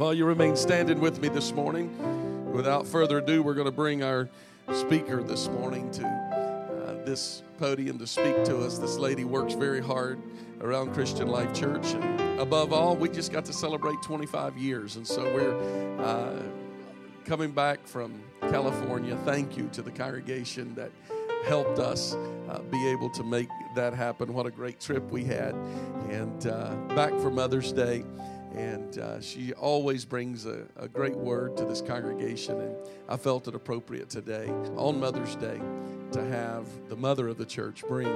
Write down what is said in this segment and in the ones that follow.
While you remain standing with me this morning, without further ado, we're going to bring our speaker this morning to uh, this podium to speak to us. This lady works very hard around Christian Life Church, and above all, we just got to celebrate 25 years, and so we're uh, coming back from California. Thank you to the congregation that helped us uh, be able to make that happen. What a great trip we had. And uh, back for Mother's Day. And uh, she always brings a, a, great word to this congregation. And I felt it appropriate today on Mother's Day to have the mother of the church bring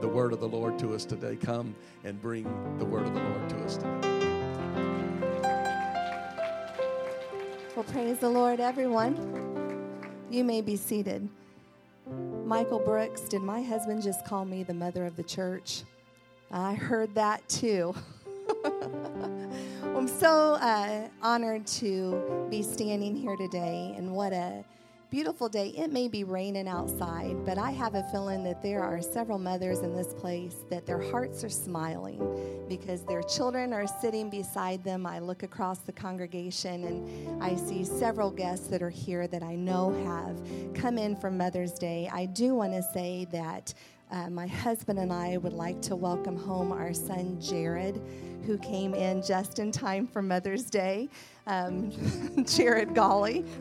the word of the Lord to us today. Come and bring the word of the Lord to us today. Well, praise the Lord, everyone. You may be seated. Michael Brooks, did my husband just call me the mother of the church? I heard that too. I'm so uh, honored to be standing here today, and what a beautiful day. It may be raining outside, but I have a feeling that there are several mothers in this place that their hearts are smiling because their children are sitting beside them. I look across the congregation and I see several guests that are here that I know have come in for Mother's Day. I do want to say that uh, my husband and I would like to welcome home our son Jared, who came in just in time for Mother's Day. Um, Jared Golly.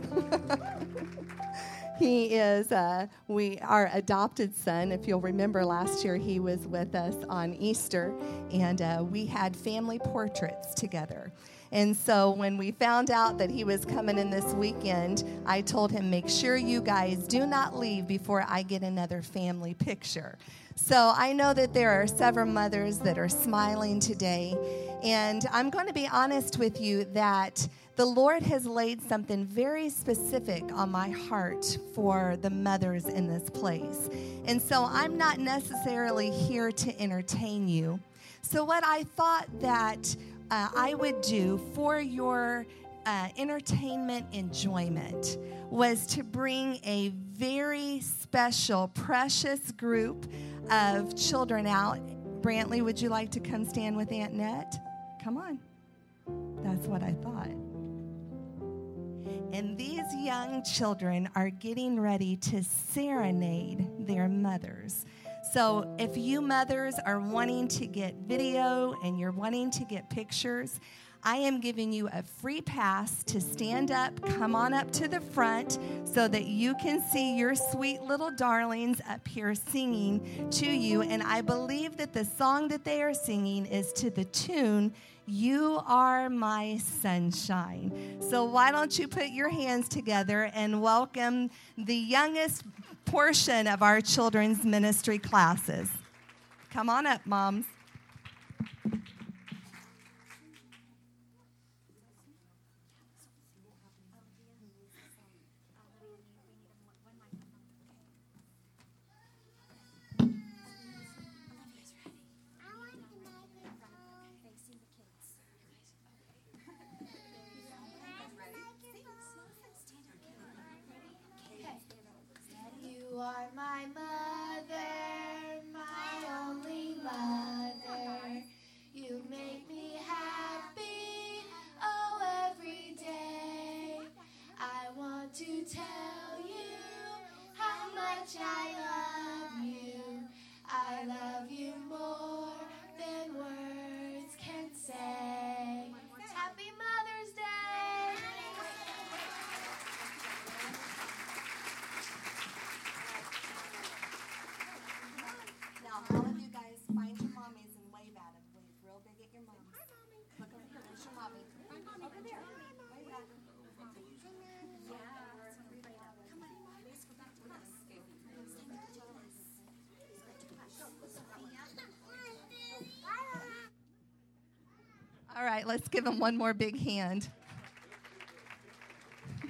He is uh, we our adopted son. If you'll remember, last year he was with us on Easter, and uh, we had family portraits together. And so when we found out that he was coming in this weekend, I told him, make sure you guys do not leave before I get another family picture. So I know that there are several mothers that are smiling today. And I'm going to be honest with you that the Lord has laid something very specific on my heart for the mothers in this place. And so I'm not necessarily here to entertain you. So, what I thought that uh, I would do for your uh, entertainment enjoyment was to bring a very special, precious group of children out. Brantley, would you like to come stand with Aunt Net? Come on. That's what I thought. And these young children are getting ready to serenade their mothers. So, if you mothers are wanting to get video and you're wanting to get pictures, I am giving you a free pass to stand up, come on up to the front so that you can see your sweet little darlings up here singing to you. And I believe that the song that they are singing is to the tune you are my sunshine. So, why don't you put your hands together and welcome the youngest portion of our children's ministry classes? Come on up, moms. Right, let's give them one more big hand.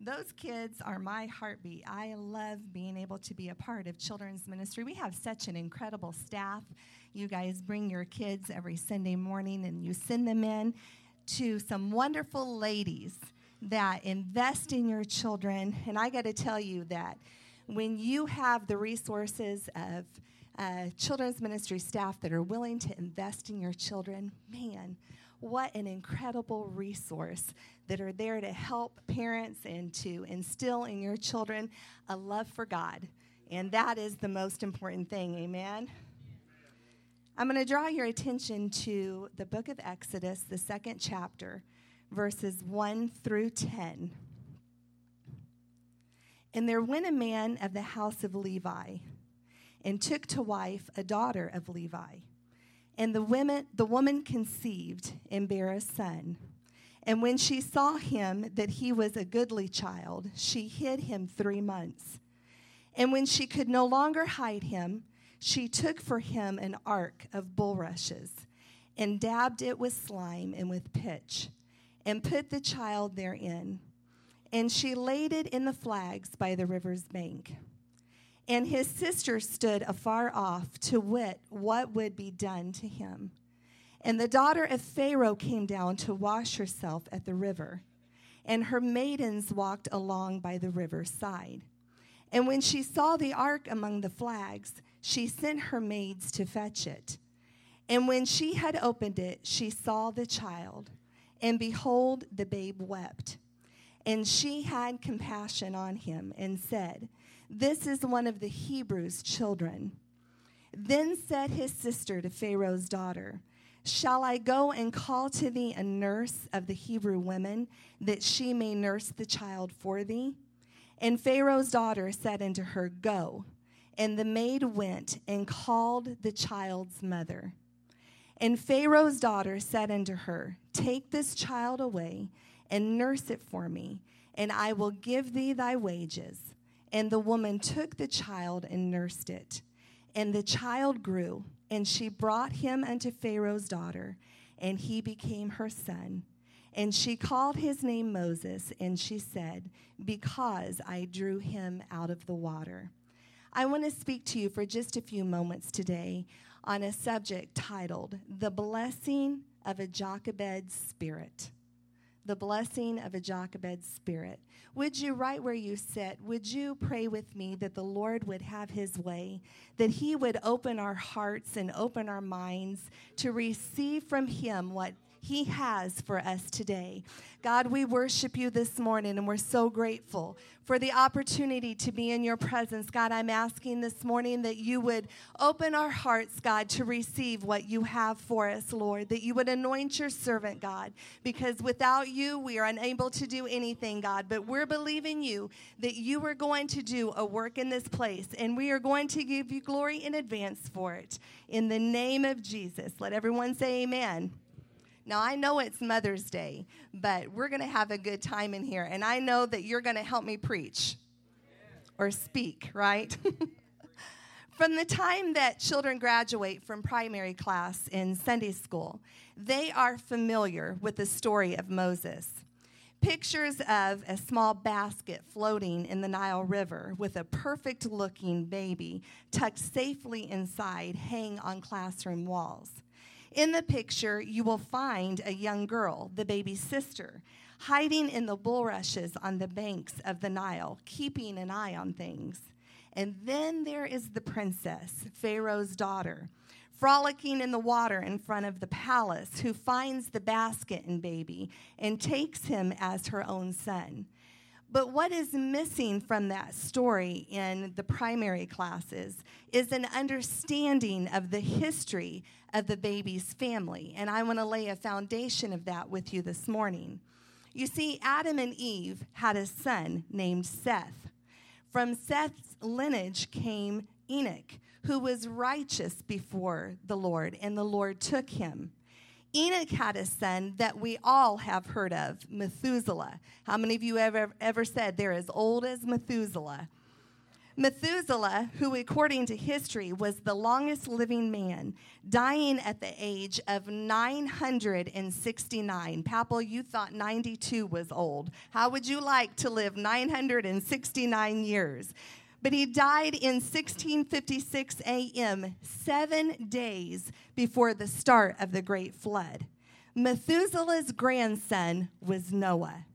Those kids are my heartbeat. I love being able to be a part of children's ministry. We have such an incredible staff. You guys bring your kids every Sunday morning and you send them in to some wonderful ladies that invest in your children. And I got to tell you that when you have the resources of uh, children's ministry staff that are willing to invest in your children, man, what an incredible resource that are there to help parents and to instill in your children a love for God. And that is the most important thing. Amen. I'm going to draw your attention to the book of Exodus, the second chapter, verses 1 through 10. And there went a man of the house of Levi and took to wife a daughter of Levi. And the, women, the woman conceived and bare a son. And when she saw him that he was a goodly child, she hid him three months. And when she could no longer hide him, she took for him an ark of bulrushes and dabbed it with slime and with pitch and put the child therein. And she laid it in the flags by the river's bank. And his sister stood afar off to wit what would be done to him. And the daughter of Pharaoh came down to wash herself at the river, and her maidens walked along by the river's side. And when she saw the ark among the flags, she sent her maids to fetch it. And when she had opened it, she saw the child, and behold, the babe wept. And she had compassion on him and said, This is one of the Hebrews' children. Then said his sister to Pharaoh's daughter, Shall I go and call to thee a nurse of the Hebrew women, that she may nurse the child for thee? And Pharaoh's daughter said unto her, Go. And the maid went and called the child's mother. And Pharaoh's daughter said unto her, Take this child away and nurse it for me, and I will give thee thy wages. And the woman took the child and nursed it. And the child grew, and she brought him unto Pharaoh's daughter, and he became her son. And she called his name Moses, and she said, Because I drew him out of the water. I want to speak to you for just a few moments today on a subject titled The Blessing of a Jochebed Spirit. The blessing of a Jochebed spirit. Would you, right where you sit, would you pray with me that the Lord would have his way, that he would open our hearts and open our minds to receive from him what he has for us today. God, we worship you this morning and we're so grateful for the opportunity to be in your presence. God, I'm asking this morning that you would open our hearts, God, to receive what you have for us, Lord, that you would anoint your servant, God, because without you, we are unable to do anything, God. But we're believing you that you are going to do a work in this place, and we are going to give you glory in advance for it. In the name of Jesus, let everyone say amen. Now, I know it's Mother's Day, but we're going to have a good time in here. And I know that you're going to help me preach or speak, right? from the time that children graduate from primary class in Sunday school, they are familiar with the story of Moses. Pictures of a small basket floating in the Nile River with a perfect looking baby tucked safely inside hang on classroom walls. In the picture, you will find a young girl, the baby's sister, hiding in the bulrushes on the banks of the Nile, keeping an eye on things. And then there is the princess, Pharaoh's daughter, frolicking in the water in front of the palace, who finds the basket and baby and takes him as her own son. But what is missing from that story in the primary classes is an understanding of the history of the baby's family. And I want to lay a foundation of that with you this morning. You see, Adam and Eve had a son named Seth. From Seth's lineage came Enoch, who was righteous before the Lord, and the Lord took him. Enoch had a son that we all have heard of, Methuselah. How many of you ever ever said they're as old as Methuselah? Methuselah, who according to history was the longest living man, dying at the age of 969. Papal, you thought 92 was old. How would you like to live 969 years? But he died in 1656 AM, seven days before the start of the Great Flood. Methuselah's grandson was Noah.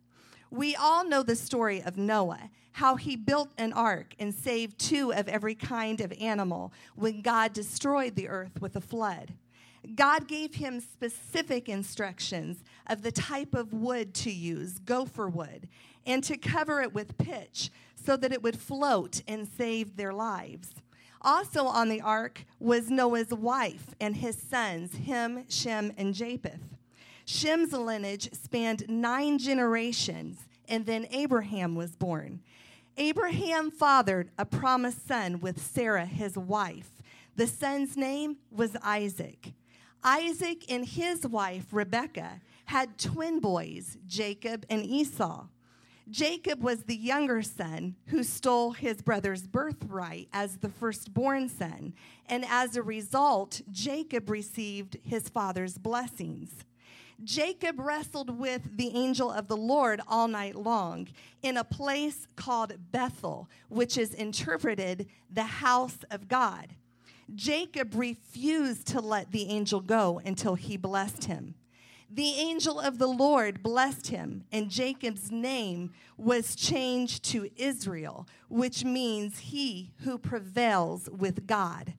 We all know the story of Noah, how he built an ark and saved two of every kind of animal when God destroyed the earth with a flood. God gave him specific instructions of the type of wood to use, gopher wood, and to cover it with pitch so that it would float and save their lives. Also on the ark was Noah's wife and his sons, Ham, Shem, and Japheth. Shem's lineage spanned nine generations, and then Abraham was born. Abraham fathered a promised son with Sarah, his wife. The son's name was Isaac. Isaac and his wife, Rebekah, had twin boys, Jacob and Esau. Jacob was the younger son who stole his brother's birthright as the firstborn son, and as a result, Jacob received his father's blessings. Jacob wrestled with the angel of the Lord all night long in a place called Bethel, which is interpreted the house of God. Jacob refused to let the angel go until he blessed him. The angel of the Lord blessed him, and Jacob's name was changed to Israel, which means he who prevails with God.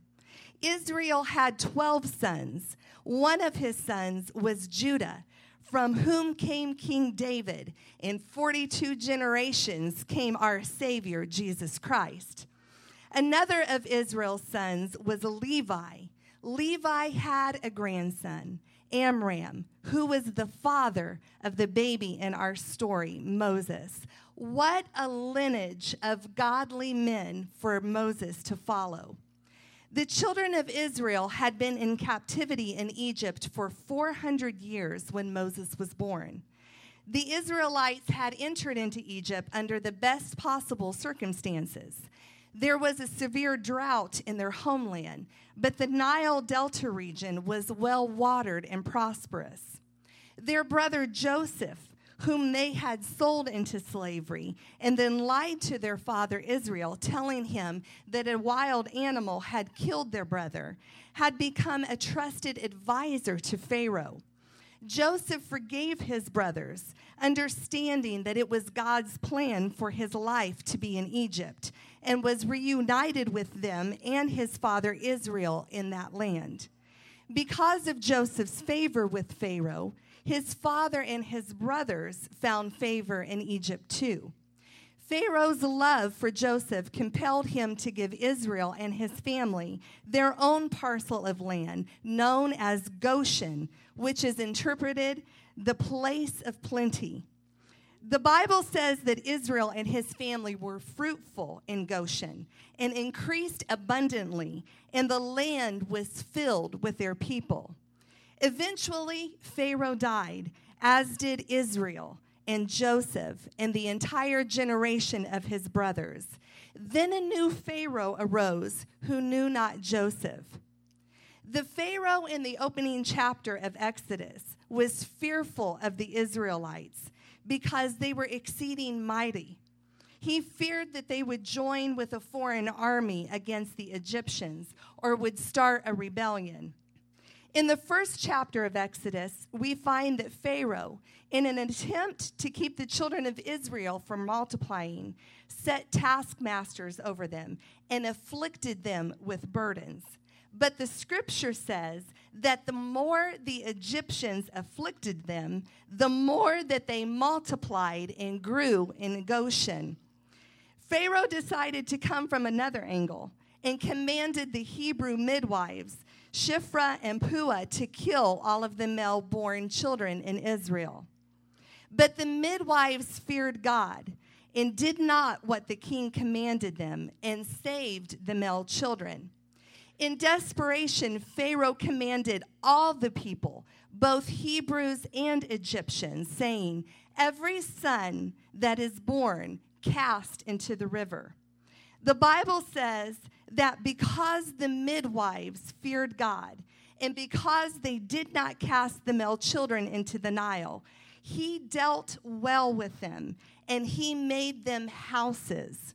Israel had 12 sons. One of his sons was Judah, from whom came King David. In 42 generations came our Savior, Jesus Christ. Another of Israel's sons was Levi. Levi had a grandson, Amram, who was the father of the baby in our story, Moses. What a lineage of godly men for Moses to follow. The children of Israel had been in captivity in Egypt for 400 years when Moses was born. The Israelites had entered into Egypt under the best possible circumstances. There was a severe drought in their homeland, but the Nile Delta region was well watered and prosperous. Their brother Joseph whom they had sold into slavery, and then lied to their father Israel, telling him that a wild animal had killed their brother, had become a trusted advisor to Pharaoh. Joseph forgave his brothers, understanding that it was God's plan for his life to be in Egypt, and was reunited with them and his father Israel in that land. Because of Joseph's favor with Pharaoh, his father and his brothers found favor in Egypt too. Pharaoh's love for Joseph compelled him to give Israel and his family their own parcel of land known as Goshen, which is interpreted the place of plenty. The Bible says that Israel and his family were fruitful in Goshen and increased abundantly, and the land was filled with their people. Eventually, Pharaoh died, as did Israel and Joseph and the entire generation of his brothers. Then a new Pharaoh arose who knew not Joseph. The Pharaoh in the opening chapter of Exodus was fearful of the Israelites because they were exceeding mighty. He feared that they would join with a foreign army against the Egyptians or would start a rebellion. In the first chapter of Exodus, we find that Pharaoh, in an attempt to keep the children of Israel from multiplying, set taskmasters over them and afflicted them with burdens. But the scripture says that the more the Egyptians afflicted them, the more that they multiplied and grew in Goshen. Pharaoh decided to come from another angle and commanded the Hebrew midwives Shiphrah and Puah to kill all of the male born children in Israel. But the midwives feared God and did not what the king commanded them and saved the male children. In desperation, Pharaoh commanded all the people, both Hebrews and Egyptians, saying, Every son that is born, cast into the river. The Bible says that because the midwives feared God and because they did not cast the male children into the Nile, he dealt well with them and he made them houses.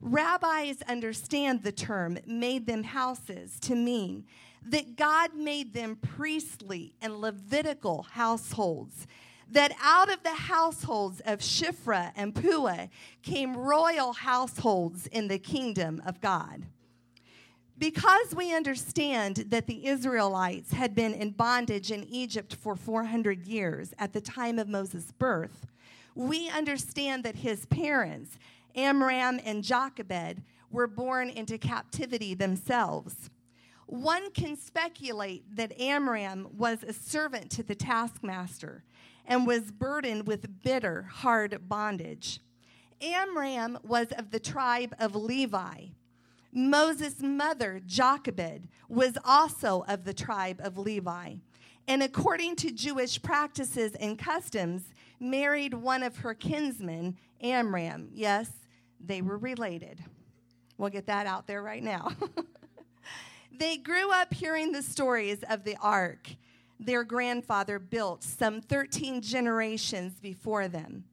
Rabbis understand the term made them houses to mean that God made them priestly and Levitical households that out of the households of Shiphrah and Puah came royal households in the kingdom of God. Because we understand that the Israelites had been in bondage in Egypt for 400 years at the time of Moses' birth, we understand that his parents, Amram and Jochebed, were born into captivity themselves. One can speculate that Amram was a servant to the taskmaster and was burdened with bitter, hard bondage. Amram was of the tribe of Levi. Moses' mother, Jochebed, was also of the tribe of Levi. And according to Jewish practices and customs, married one of her kinsmen, Amram. Yes, they were related. We'll get that out there right now. they grew up hearing the stories of the ark their grandfather built some 13 generations before them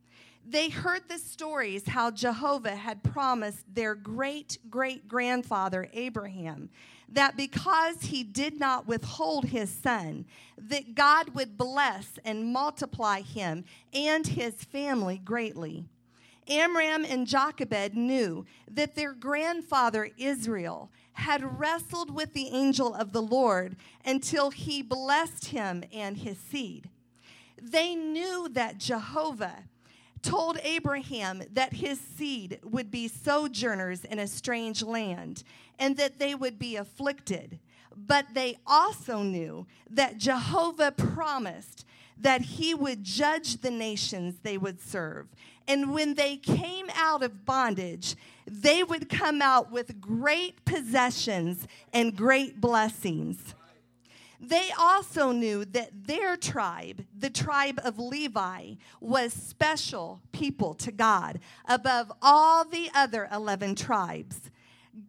they heard the stories how Jehovah had promised their great great grandfather Abraham that because he did not withhold his son that God would bless and multiply him and his family greatly. Amram and Jochebed knew that their grandfather Israel had wrestled with the angel of the Lord until he blessed him and his seed. They knew that Jehovah told Abraham that his seed would be sojourners in a strange land and that they would be afflicted. But they also knew that Jehovah promised that he would judge the nations they would serve. And when they came out of bondage, they would come out with great possessions and great blessings. They also knew that their tribe, the tribe of Levi, was special people to God above all the other 11 tribes.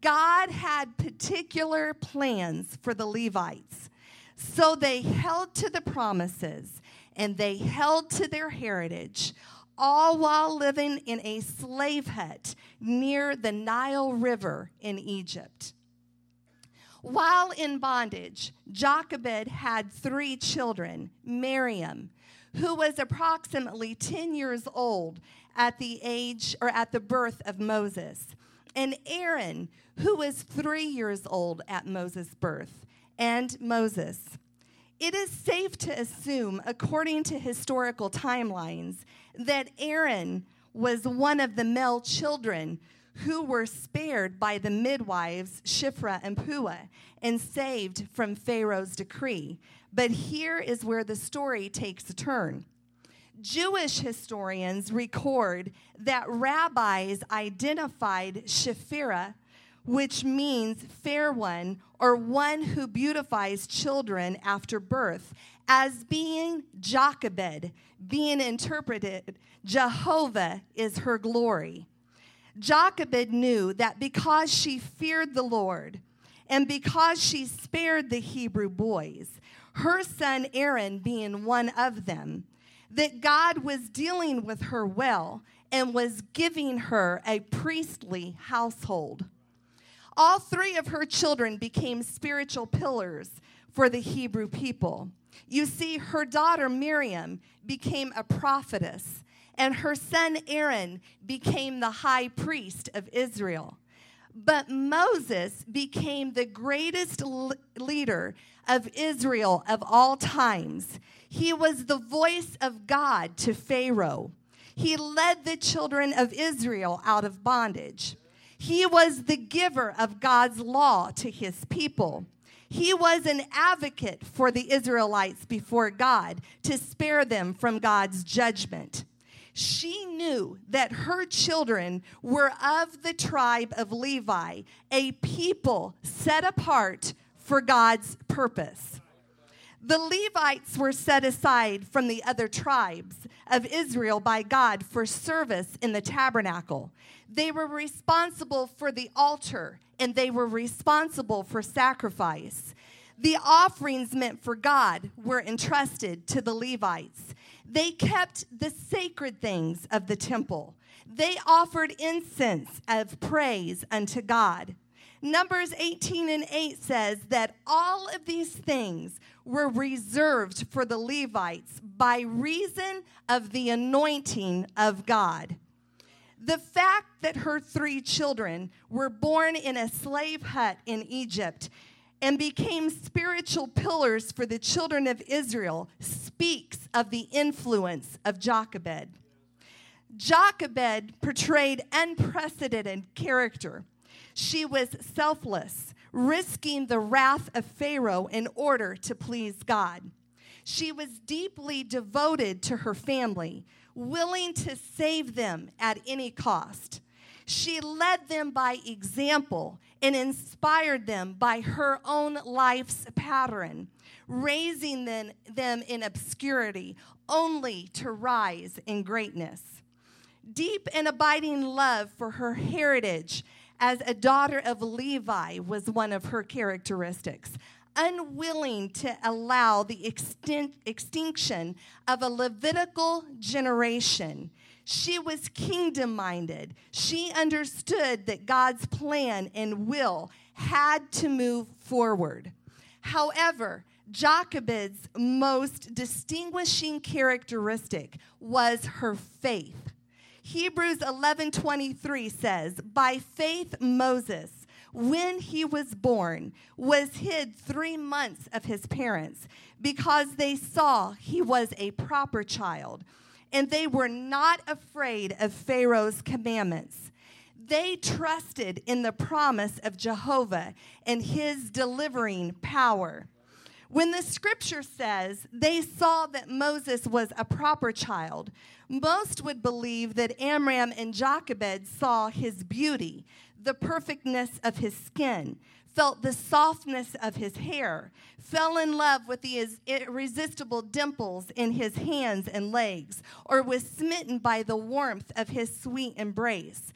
God had particular plans for the Levites. So they held to the promises and they held to their heritage, all while living in a slave hut near the Nile River in Egypt. While in bondage, Jochebed had three children Miriam, who was approximately 10 years old at the age or at the birth of Moses, and Aaron, who was three years old at Moses' birth, and Moses. It is safe to assume, according to historical timelines, that Aaron was one of the male children who were spared by the midwives Shiphrah and Puah and saved from Pharaoh's decree. But here is where the story takes a turn. Jewish historians record that rabbis identified Shiphrah, which means fair one or one who beautifies children after birth, as being Jochebed, being interpreted, Jehovah is her glory. Jochebed knew that because she feared the Lord and because she spared the Hebrew boys, her son Aaron being one of them, that God was dealing with her well and was giving her a priestly household. All three of her children became spiritual pillars for the Hebrew people. You see, her daughter Miriam became a prophetess and her son Aaron became the high priest of Israel. But Moses became the greatest leader of Israel of all times. He was the voice of God to Pharaoh. He led the children of Israel out of bondage. He was the giver of God's law to his people. He was an advocate for the Israelites before God to spare them from God's judgment she knew that her children were of the tribe of Levi, a people set apart for God's purpose. The Levites were set aside from the other tribes of Israel by God for service in the tabernacle. They were responsible for the altar and they were responsible for sacrifice. The offerings meant for God were entrusted to the Levites. They kept the sacred things of the temple. They offered incense of praise unto God. Numbers 18 and 8 says that all of these things were reserved for the Levites by reason of the anointing of God. The fact that her three children were born in a slave hut in Egypt and became spiritual pillars for the children of Israel speaks of the influence of Jochebed. Jochebed portrayed unprecedented character. She was selfless, risking the wrath of Pharaoh in order to please God. She was deeply devoted to her family, willing to save them at any cost. She led them by example and inspired them by her own life's pattern, raising them, them in obscurity only to rise in greatness. Deep and abiding love for her heritage as a daughter of Levi was one of her characteristics. Unwilling to allow the extinction of a Levitical generation, she was kingdom minded. She understood that God's plan and will had to move forward. However, Jochebed's most distinguishing characteristic was her faith. Hebrews 11:23 says, "By faith Moses, when he was born, was hid 3 months of his parents because they saw he was a proper child, and they were not afraid of Pharaoh's commandments." They trusted in the promise of Jehovah and his delivering power. When the scripture says they saw that Moses was a proper child, most would believe that Amram and Jochebed saw his beauty, the perfectness of his skin, felt the softness of his hair, fell in love with the irresistible dimples in his hands and legs, or was smitten by the warmth of his sweet embrace.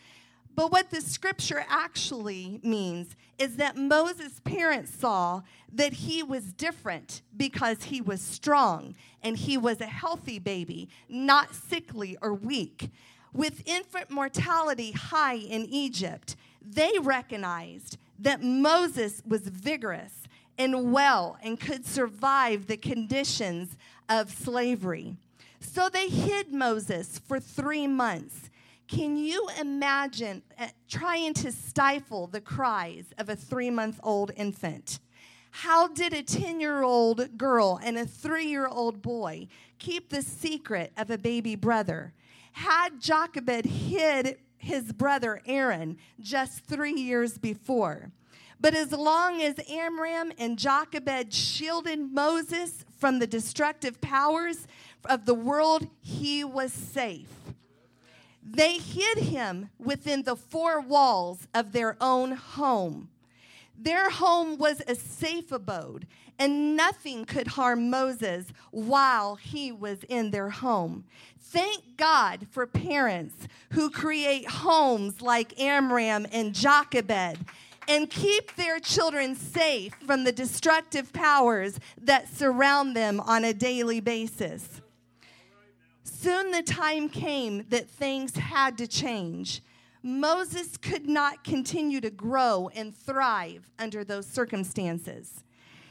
But what the scripture actually means is that Moses' parents saw that he was different because he was strong and he was a healthy baby, not sickly or weak. With infant mortality high in Egypt, they recognized that Moses was vigorous and well and could survive the conditions of slavery. So they hid Moses for three months can you imagine uh, trying to stifle the cries of a three month old infant? How did a 10 year old girl and a three year old boy keep the secret of a baby brother? Had Jochebed hid his brother Aaron just three years before? But as long as Amram and Jochebed shielded Moses from the destructive powers of the world, he was safe. They hid him within the four walls of their own home. Their home was a safe abode, and nothing could harm Moses while he was in their home. Thank God for parents who create homes like Amram and Jochebed and keep their children safe from the destructive powers that surround them on a daily basis. Soon the time came that things had to change. Moses could not continue to grow and thrive under those circumstances.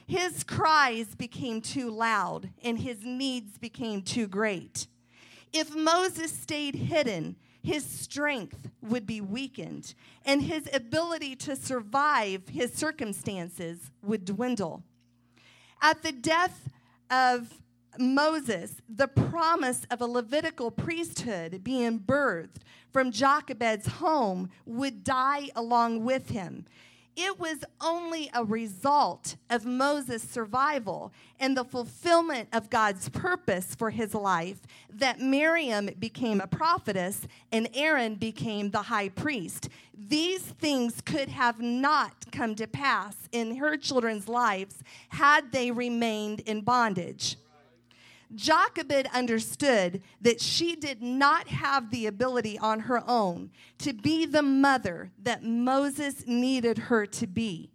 His cries became too loud and his needs became too great. If Moses stayed hidden, his strength would be weakened and his ability to survive his circumstances would dwindle. At the death of Moses, the promise of a Levitical priesthood being birthed from Jochebed's home would die along with him. It was only a result of Moses' survival and the fulfillment of God's purpose for his life that Miriam became a prophetess and Aaron became the high priest. These things could have not come to pass in her children's lives had they remained in bondage. Jochebed understood that she did not have the ability on her own to be the mother that Moses needed her to be.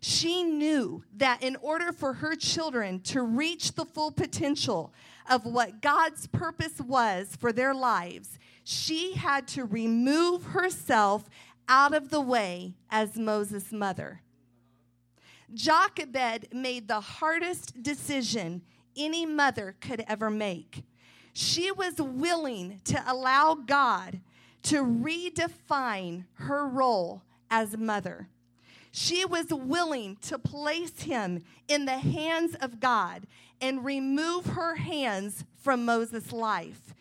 She knew that in order for her children to reach the full potential of what God's purpose was for their lives, she had to remove herself out of the way as Moses' mother. Jochebed made the hardest decision any mother could ever make. She was willing to allow God to redefine her role as mother. She was willing to place him in the hands of God and remove her hands from Moses' life.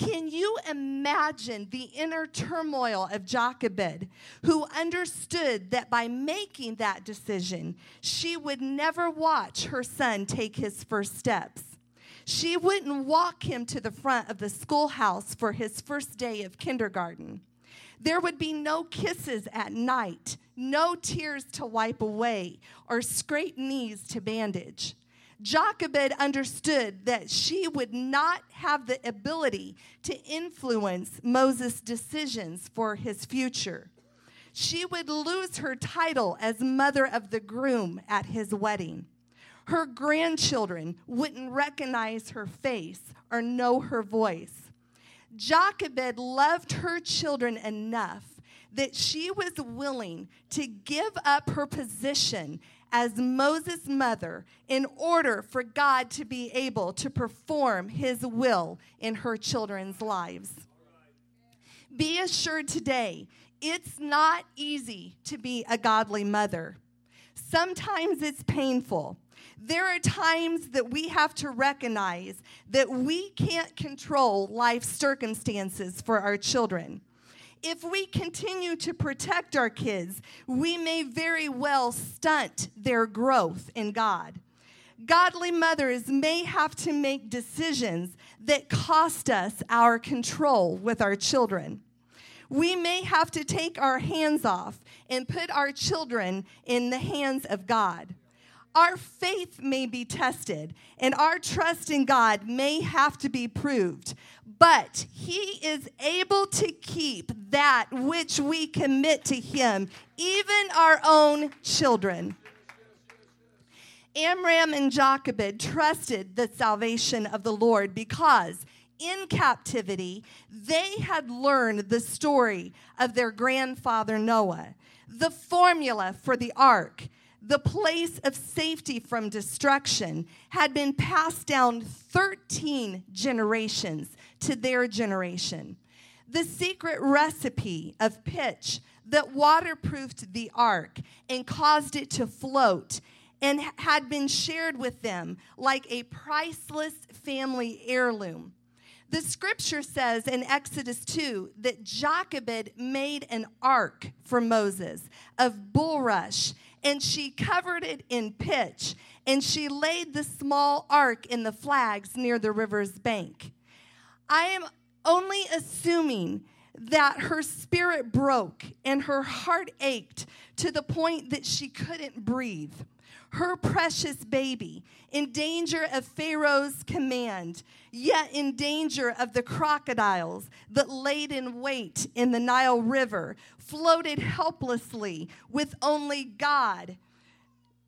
Can you imagine the inner turmoil of Jochebed, who understood that by making that decision, she would never watch her son take his first steps? She wouldn't walk him to the front of the schoolhouse for his first day of kindergarten. There would be no kisses at night, no tears to wipe away, or scraped knees to bandage. Jochebed understood that she would not have the ability to influence Moses' decisions for his future. She would lose her title as mother of the groom at his wedding. Her grandchildren wouldn't recognize her face or know her voice. Jochebed loved her children enough that she was willing to give up her position as Moses' mother in order for God to be able to perform his will in her children's lives. Be assured today, it's not easy to be a godly mother. Sometimes it's painful. There are times that we have to recognize that we can't control life circumstances for our children if we continue to protect our kids, we may very well stunt their growth in God. Godly mothers may have to make decisions that cost us our control with our children. We may have to take our hands off and put our children in the hands of God. Our faith may be tested and our trust in God may have to be proved, but He is able to keep that which we commit to Him, even our own children. Amram and Jochebed trusted the salvation of the Lord because in captivity they had learned the story of their grandfather Noah, the formula for the ark the place of safety from destruction had been passed down 13 generations to their generation. The secret recipe of pitch that waterproofed the ark and caused it to float and had been shared with them like a priceless family heirloom. The scripture says in Exodus 2 that Jochebed made an ark for Moses of bulrush and she covered it in pitch, and she laid the small ark in the flags near the river's bank. I am only assuming that her spirit broke and her heart ached to the point that she couldn't breathe. Her precious baby, in danger of Pharaoh's command, yet in danger of the crocodiles that laid in wait in the Nile River, floated helplessly with only God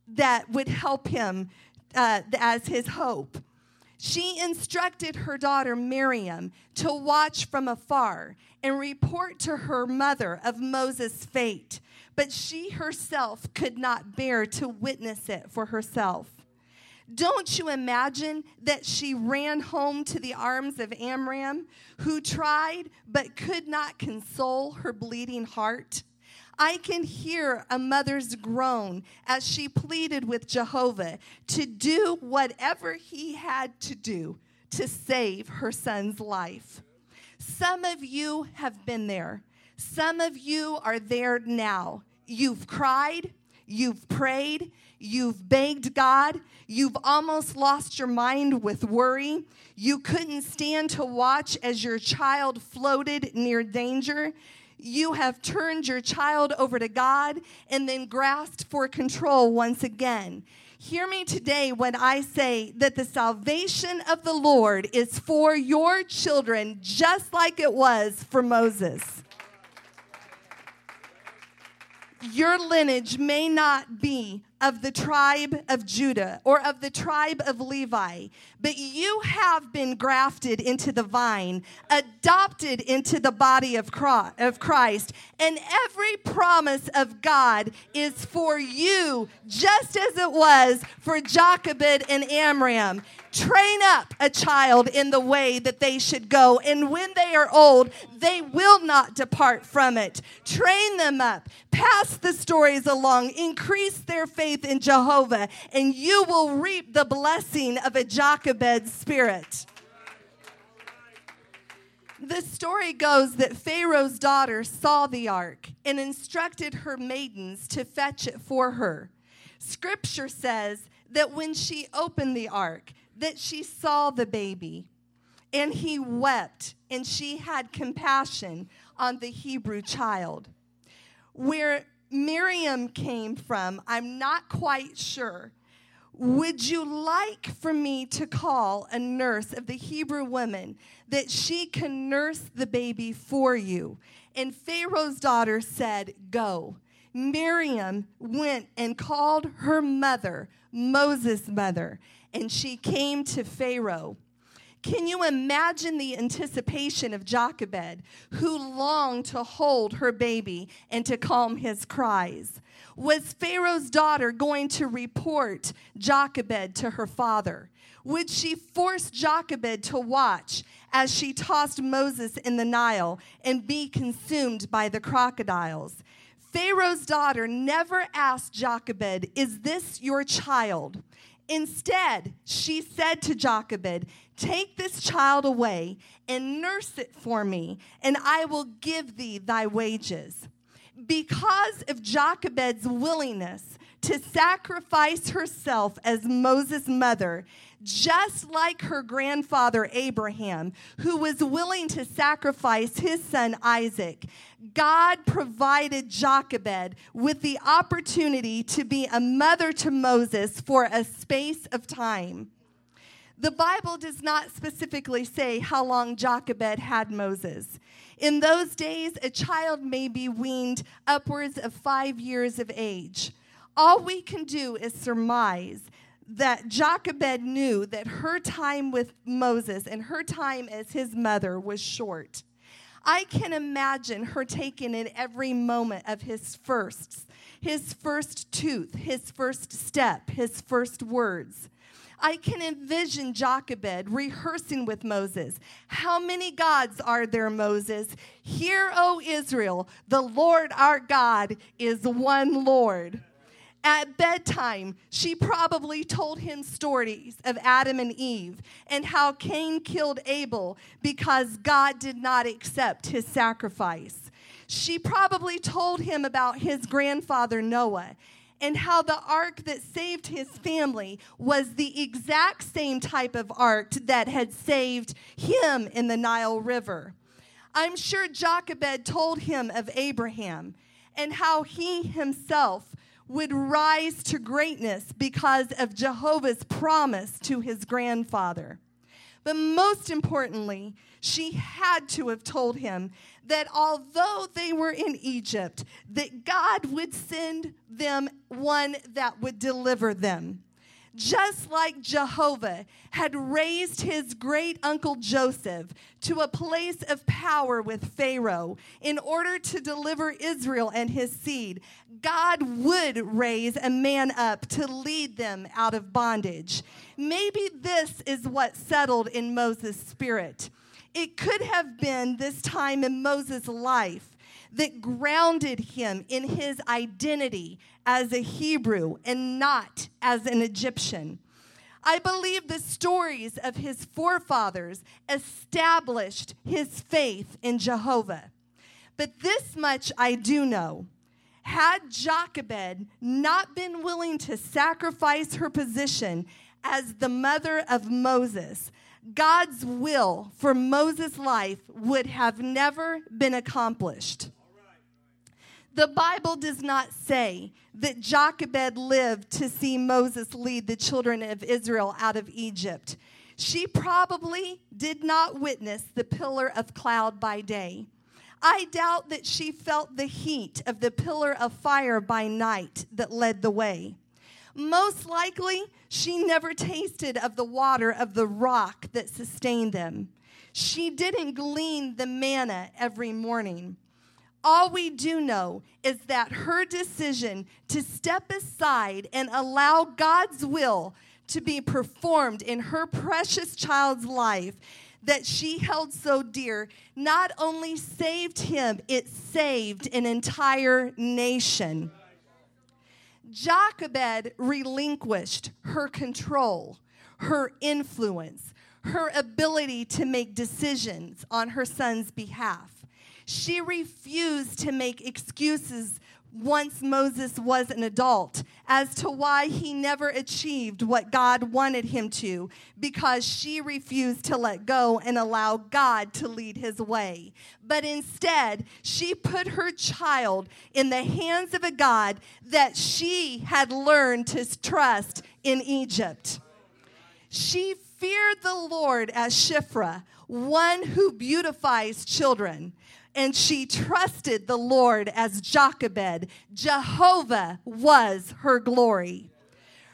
that would help him uh, as his hope. She instructed her daughter Miriam to watch from afar and report to her mother of Moses' fate, but she herself could not bear to witness it for herself. Don't you imagine that she ran home to the arms of Amram, who tried but could not console her bleeding heart? I can hear a mother's groan as she pleaded with Jehovah to do whatever he had to do to save her son's life. Some of you have been there. Some of you are there now. You've cried, you've prayed, You've begged God. You've almost lost your mind with worry. You couldn't stand to watch as your child floated near danger. You have turned your child over to God and then grasped for control once again. Hear me today when I say that the salvation of the Lord is for your children, just like it was for Moses your lineage may not be of the tribe of Judah or of the tribe of Levi, but you have been grafted into the vine, adopted into the body of Christ, and every promise of God is for you, just as it was for Jochebed and Amram. Train up a child in the way that they should go, and when they are old, they will not depart from it. Train them up, pass the stories along, increase their faith in Jehovah, and you will reap the blessing of a Jochebed spirit. The story goes that Pharaoh's daughter saw the ark and instructed her maidens to fetch it for her. Scripture says that when she opened the ark, that she saw the baby and he wept and she had compassion on the Hebrew child. Where Miriam came from, I'm not quite sure. Would you like for me to call a nurse of the Hebrew women that she can nurse the baby for you? And Pharaoh's daughter said, Go. Miriam went and called her mother, Moses' mother, and she came to Pharaoh. Can you imagine the anticipation of Jochebed, who longed to hold her baby and to calm his cries? Was Pharaoh's daughter going to report Jochebed to her father? Would she force Jochebed to watch as she tossed Moses in the Nile and be consumed by the crocodiles? Pharaoh's daughter never asked Jochebed, Is this your child? Instead, she said to Jochebed, Take this child away and nurse it for me, and I will give thee thy wages. Because of Jochebed's willingness to sacrifice herself as Moses' mother, just like her grandfather Abraham, who was willing to sacrifice his son Isaac, God provided Jochebed with the opportunity to be a mother to Moses for a space of time. The Bible does not specifically say how long Jochebed had Moses. In those days, a child may be weaned upwards of five years of age. All we can do is surmise that Jochebed knew that her time with Moses and her time as his mother was short. I can imagine her taking in every moment of his firsts, his first tooth, his first step, his first words. I can envision Jochebed rehearsing with Moses. How many gods are there, Moses? Hear, O Israel, the Lord our God is one Lord. At bedtime, she probably told him stories of Adam and Eve and how Cain killed Abel because God did not accept his sacrifice. She probably told him about his grandfather Noah and how the ark that saved his family was the exact same type of ark that had saved him in the Nile River. I'm sure Jochebed told him of Abraham and how he himself would rise to greatness because of Jehovah's promise to his grandfather. But most importantly, she had to have told him that although they were in Egypt, that God would send them one that would deliver them just like Jehovah had raised his great uncle Joseph to a place of power with Pharaoh in order to deliver Israel and his seed, God would raise a man up to lead them out of bondage. Maybe this is what settled in Moses' spirit. It could have been this time in Moses' life that grounded him in his identity as a Hebrew and not as an Egyptian. I believe the stories of his forefathers established his faith in Jehovah. But this much I do know. Had Jochebed not been willing to sacrifice her position as the mother of Moses, God's will for Moses' life would have never been accomplished. The Bible does not say that Jochebed lived to see Moses lead the children of Israel out of Egypt. She probably did not witness the pillar of cloud by day. I doubt that she felt the heat of the pillar of fire by night that led the way. Most likely, she never tasted of the water of the rock that sustained them. She didn't glean the manna every morning. All we do know is that her decision to step aside and allow God's will to be performed in her precious child's life that she held so dear not only saved him, it saved an entire nation. Jochebed relinquished her control, her influence, her ability to make decisions on her son's behalf. She refused to make excuses once Moses was an adult as to why he never achieved what God wanted him to because she refused to let go and allow God to lead his way. But instead, she put her child in the hands of a God that she had learned to trust in Egypt. She feared the Lord as Shiphrah, one who beautifies children and she trusted the Lord as Jochebed. Jehovah was her glory.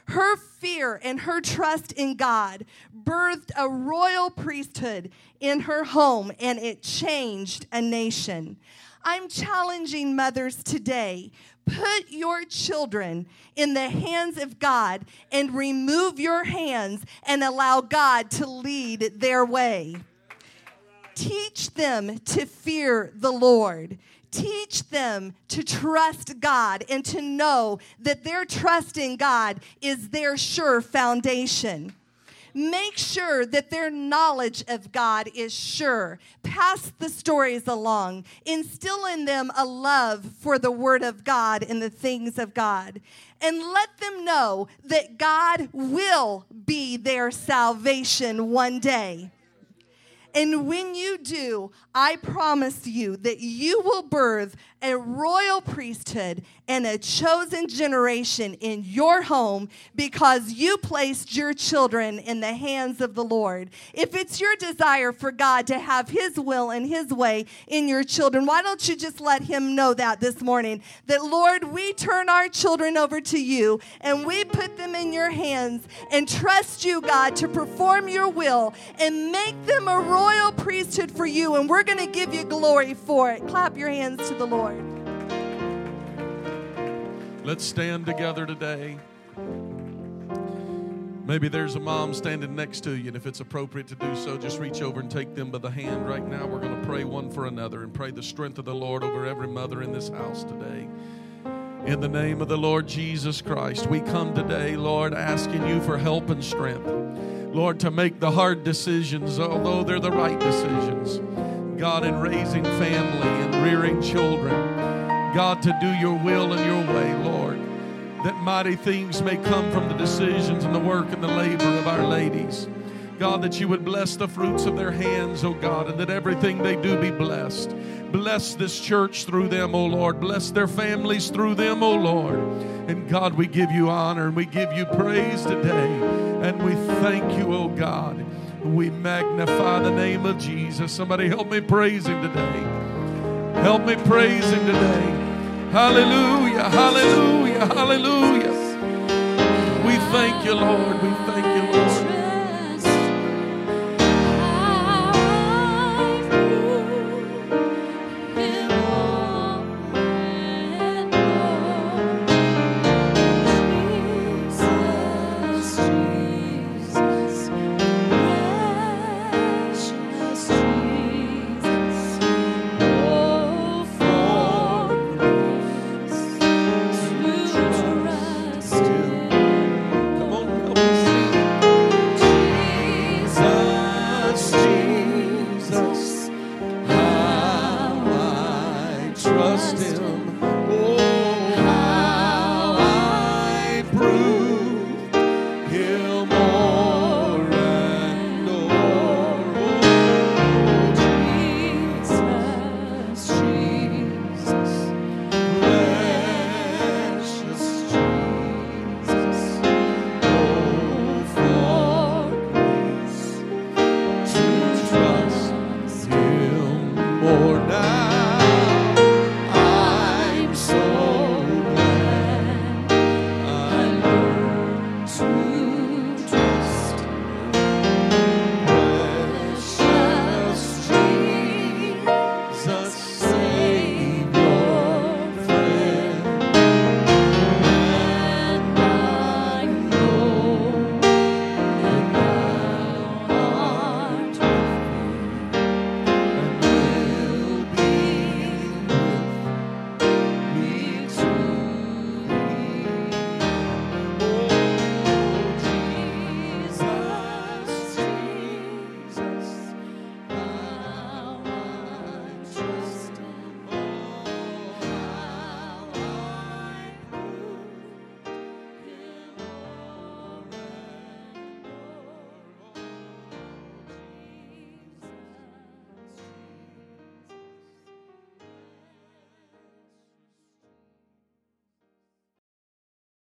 Her fear and her trust in God birthed a royal priesthood in her home and it changed a nation. I'm challenging mothers today. Put your children in the hands of God and remove your hands and allow God to lead their way. Teach them to fear the Lord. Teach them to trust God and to know that their trust in God is their sure foundation. Make sure that their knowledge of God is sure. Pass the stories along. Instill in them a love for the Word of God and the things of God. And let them know that God will be their salvation one day. And when you do, I promise you that you will birth a royal priesthood and a chosen generation in your home because you placed your children in the hands of the Lord. If it's your desire for God to have His will and His way in your children, why don't you just let Him know that this morning? That, Lord, we turn our children over to you and we put them in your hands and trust you, God, to perform your will and make them a royal priesthood for you. And we're going to give you glory for it. Clap your hands to the Lord. Let's stand together today. Maybe there's a mom standing next to you, and if it's appropriate to do so, just reach over and take them by the hand. Right now, we're going to pray one for another and pray the strength of the Lord over every mother in this house today. In the name of the Lord Jesus Christ, we come today, Lord, asking you for help and strength. Lord, to make the hard decisions, although they're the right decisions. God, in raising family and rearing children. God, to do your will and your way, Lord. That mighty things may come from the decisions and the work and the labor of our ladies. God, that you would bless the fruits of their hands, oh God, and that everything they do be blessed. Bless this church through them, oh Lord. Bless their families through them, oh Lord. And God, we give you honor and we give you praise today. And we thank you, oh God. We magnify the name of Jesus. Somebody help me praise him today. Help me praise him today. Hallelujah, hallelujah, hallelujah. We thank you, Lord. We thank you.